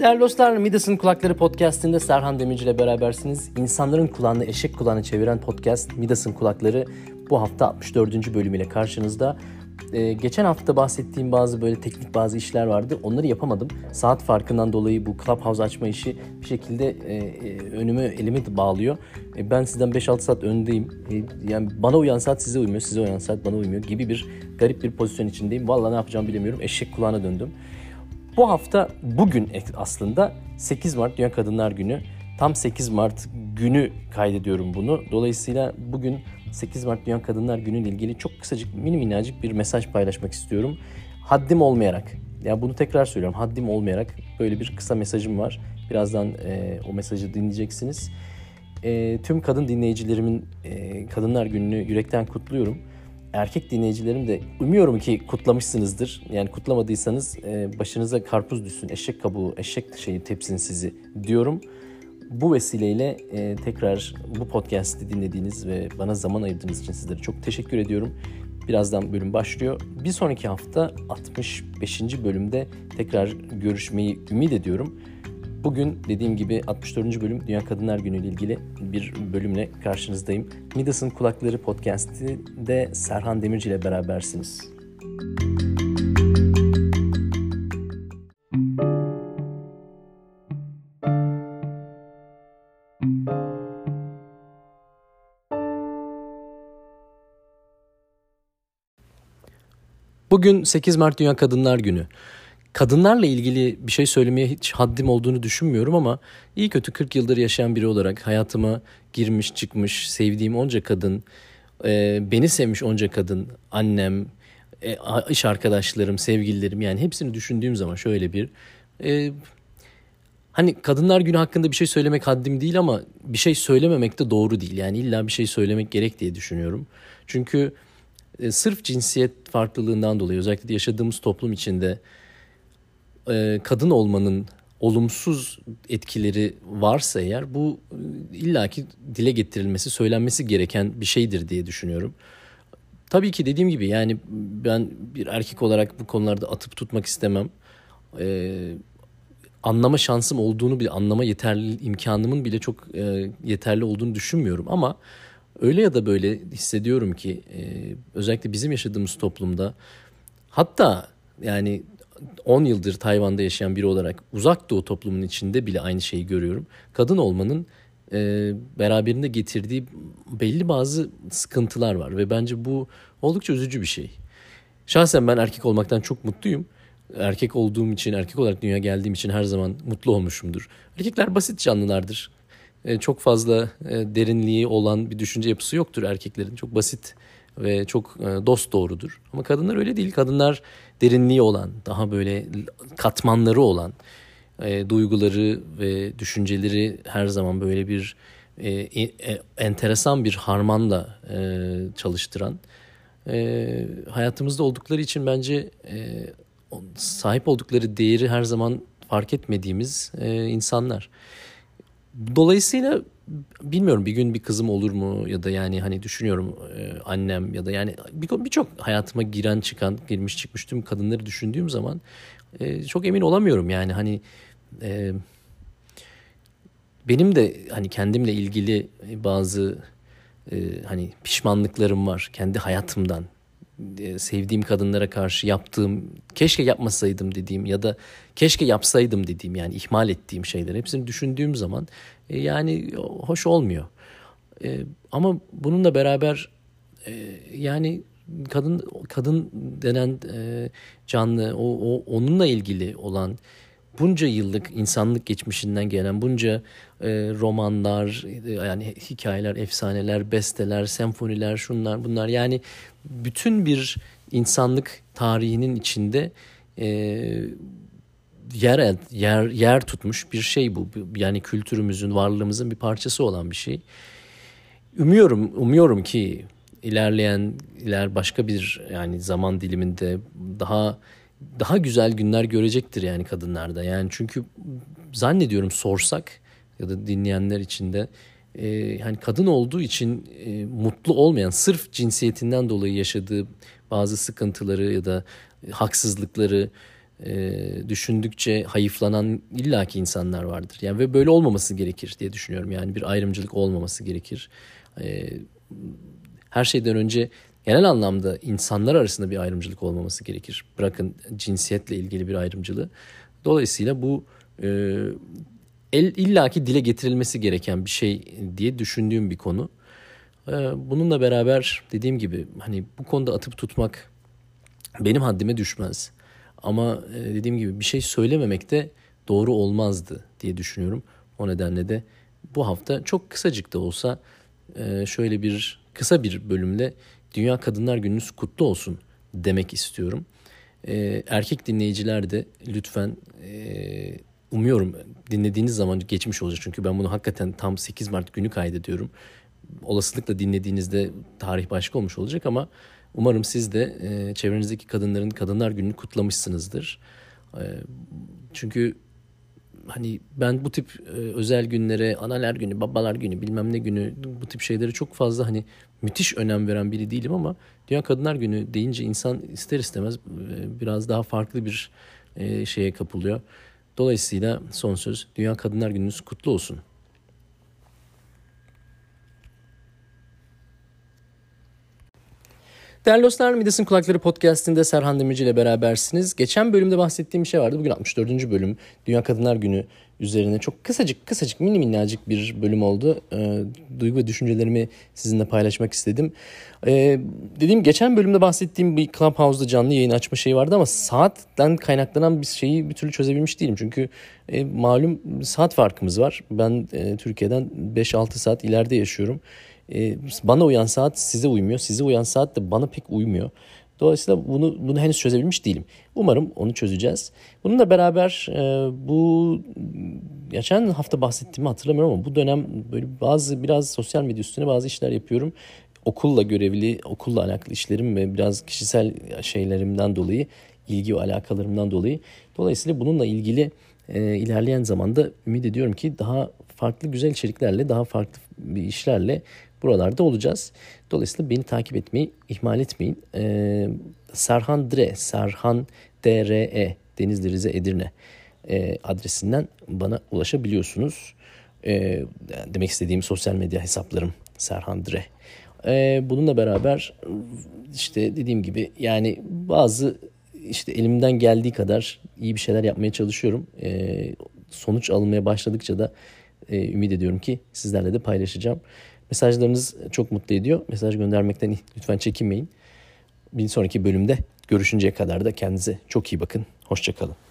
Değerli dostlar, Midas'ın Kulakları Podcast'inde Serhan Demirci ile berabersiniz. İnsanların kulağını eşek kulağını çeviren podcast Midas'ın Kulakları bu hafta 64. bölümüyle karşınızda. Ee, geçen hafta bahsettiğim bazı böyle teknik bazı işler vardı. Onları yapamadım. Saat farkından dolayı bu Clubhouse açma işi bir şekilde e, e, önümü elimi bağlıyor. E, ben sizden 5-6 saat öndeyim. E, yani bana uyan saat size uymuyor, size uyan saat bana uymuyor gibi bir garip bir pozisyon içindeyim. Vallahi ne yapacağımı bilemiyorum. Eşek kulağına döndüm. Bu hafta bugün aslında 8 Mart Dünya Kadınlar Günü. Tam 8 Mart günü kaydediyorum bunu. Dolayısıyla bugün 8 Mart Dünya Kadınlar Günü ile ilgili çok kısacık mini minnacık bir mesaj paylaşmak istiyorum. Haddim olmayarak, ya bunu tekrar söylüyorum, haddim olmayarak böyle bir kısa mesajım var. Birazdan e, o mesajı dinleyeceksiniz. E, tüm kadın dinleyicilerimin e, Kadınlar Günü'nü yürekten kutluyorum erkek dinleyicilerim de umuyorum ki kutlamışsınızdır. Yani kutlamadıysanız e, başınıza karpuz düşsün, eşek kabuğu, eşek şeyi tepsin sizi diyorum. Bu vesileyle e, tekrar bu podcast'i dinlediğiniz ve bana zaman ayırdığınız için sizlere çok teşekkür ediyorum. Birazdan bölüm başlıyor. Bir sonraki hafta 65. bölümde tekrar görüşmeyi ümit ediyorum. Bugün dediğim gibi 64. bölüm Dünya Kadınlar Günü ile ilgili bir bölümle karşınızdayım. Midas'ın Kulakları Podcast'i Serhan Demirci ile berabersiniz. Bugün 8 Mart Dünya Kadınlar Günü. Kadınlarla ilgili bir şey söylemeye hiç haddim olduğunu düşünmüyorum ama iyi kötü 40 yıldır yaşayan biri olarak hayatıma girmiş çıkmış sevdiğim onca kadın, e, beni sevmiş onca kadın, annem, e, iş arkadaşlarım, sevgililerim yani hepsini düşündüğüm zaman şöyle bir... E, hani kadınlar günü hakkında bir şey söylemek haddim değil ama bir şey söylememek de doğru değil. Yani illa bir şey söylemek gerek diye düşünüyorum. Çünkü e, sırf cinsiyet farklılığından dolayı özellikle yaşadığımız toplum içinde e, kadın olmanın olumsuz etkileri varsa eğer bu e, illaki dile getirilmesi, söylenmesi gereken bir şeydir diye düşünüyorum. Tabii ki dediğim gibi yani ben bir erkek olarak bu konularda atıp tutmak istemem. Ee, anlama şansım olduğunu bile, anlama yeterli imkanımın bile çok e, yeterli olduğunu düşünmüyorum. Ama öyle ya da böyle hissediyorum ki e, özellikle bizim yaşadığımız toplumda hatta yani 10 yıldır Tayvan'da yaşayan biri olarak uzak doğu toplumunun içinde bile aynı şeyi görüyorum. Kadın olmanın e, beraberinde getirdiği belli bazı sıkıntılar var ve bence bu oldukça üzücü bir şey. Şahsen ben erkek olmaktan çok mutluyum. Erkek olduğum için, erkek olarak dünya geldiğim için her zaman mutlu olmuşumdur. Erkekler basit canlılardır. E, çok fazla e, derinliği olan bir düşünce yapısı yoktur erkeklerin. Çok basit ve çok e, dost doğrudur. Ama kadınlar öyle değil. Kadınlar derinliği olan, daha böyle katmanları olan, e, duyguları ve düşünceleri her zaman böyle bir e, e, enteresan bir harmanla e, çalıştıran, e, hayatımızda oldukları için bence e, sahip oldukları değeri her zaman fark etmediğimiz e, insanlar. Dolayısıyla bilmiyorum bir gün bir kızım olur mu ya da yani hani düşünüyorum e, annem ya da yani birçok hayatıma giren çıkan girmiş çıkmış tüm kadınları düşündüğüm zaman e, çok emin olamıyorum yani hani e, benim de hani kendimle ilgili bazı e, hani pişmanlıklarım var kendi hayatımdan sevdiğim kadınlara karşı yaptığım keşke yapmasaydım dediğim ya da keşke yapsaydım dediğim yani ihmal ettiğim şeyler hepsini düşündüğüm zaman e, yani hoş olmuyor. E, ama bununla beraber yani kadın kadın denen canlı o, o onunla ilgili olan bunca yıllık insanlık geçmişinden gelen bunca e, romanlar yani hikayeler, efsaneler, besteler, senfoniler, şunlar bunlar yani bütün bir insanlık tarihinin içinde e, yer yer yer tutmuş bir şey bu. Yani kültürümüzün, varlığımızın bir parçası olan bir şey. Umuyorum, umuyorum ki ilerleyen iler başka bir yani zaman diliminde daha daha güzel günler görecektir yani kadınlarda. Yani çünkü zannediyorum sorsak ya da dinleyenler için de e, yani kadın olduğu için e, mutlu olmayan sırf cinsiyetinden dolayı yaşadığı bazı sıkıntıları ya da haksızlıkları e, düşündükçe hayıflanan illaki insanlar vardır. Yani ve böyle olmaması gerekir diye düşünüyorum. Yani bir ayrımcılık olmaması gerekir. E, her şeyden önce genel anlamda insanlar arasında bir ayrımcılık olmaması gerekir. Bırakın cinsiyetle ilgili bir ayrımcılığı. Dolayısıyla bu e, el illaki dile getirilmesi gereken bir şey diye düşündüğüm bir konu. E, bununla beraber dediğim gibi hani bu konuda atıp tutmak benim haddime düşmez. Ama e, dediğim gibi bir şey söylememek de doğru olmazdı diye düşünüyorum. O nedenle de bu hafta çok kısacık da olsa e, şöyle bir kısa bir bölümle Dünya Kadınlar Gününüz kutlu olsun demek istiyorum. E, erkek dinleyiciler de lütfen umuyorum dinlediğiniz zaman geçmiş olacak. Çünkü ben bunu hakikaten tam 8 Mart günü kaydediyorum. Olasılıkla dinlediğinizde tarih başka olmuş olacak ama Umarım siz de e, çevrenizdeki kadınların Kadınlar Günü'nü kutlamışsınızdır. E, çünkü hani ben bu tip e, özel günlere, analar günü, babalar günü, bilmem ne günü bu tip şeylere çok fazla hani müthiş önem veren biri değilim ama Dünya Kadınlar Günü deyince insan ister istemez e, biraz daha farklı bir e, şeye kapılıyor. Dolayısıyla son söz Dünya Kadınlar Gününüz kutlu olsun. Değerli dostlar Midas'ın Kulakları Podcast'inde Serhan Demirci ile berabersiniz. Geçen bölümde bahsettiğim bir şey vardı. Bugün 64. bölüm Dünya Kadınlar Günü üzerine çok kısacık kısacık mini minnacık bir bölüm oldu. E, duygu ve düşüncelerimi sizinle paylaşmak istedim. E, dediğim geçen bölümde bahsettiğim bir Clubhouse'da canlı yayın açma şeyi vardı ama saatten kaynaklanan bir şeyi bir türlü çözebilmiş değilim. Çünkü e, malum saat farkımız var. Ben e, Türkiye'den 5-6 saat ileride yaşıyorum. E, bana uyan saat size uymuyor. Size uyan saat de bana pek uymuyor. Dolayısıyla bunu bunu henüz çözebilmiş değilim. Umarım onu çözeceğiz. Bununla beraber e, bu geçen hafta bahsettiğimi hatırlamıyorum ama bu dönem böyle bazı biraz sosyal medya üstüne bazı işler yapıyorum. Okulla görevli, okulla alakalı işlerim ve biraz kişisel şeylerimden dolayı, ilgi ve alakalarımdan dolayı. Dolayısıyla bununla ilgili e, ilerleyen zamanda ümit ediyorum ki daha farklı güzel içeriklerle, daha farklı bir işlerle buralarda olacağız. Dolayısıyla beni takip etmeyi ihmal etmeyin. Ee, Serhan Dre, Serhan DRE, Denizli Rize Edirne e, adresinden bana ulaşabiliyorsunuz. E, demek istediğim sosyal medya hesaplarım Serhan Dre. E, bununla beraber işte dediğim gibi yani bazı işte elimden geldiği kadar iyi bir şeyler yapmaya çalışıyorum. E, sonuç alınmaya başladıkça da e, ümit ediyorum ki sizlerle de paylaşacağım. Mesajlarınız çok mutlu ediyor. Mesaj göndermekten lütfen çekinmeyin. Bir sonraki bölümde görüşünceye kadar da kendinize çok iyi bakın. Hoşçakalın.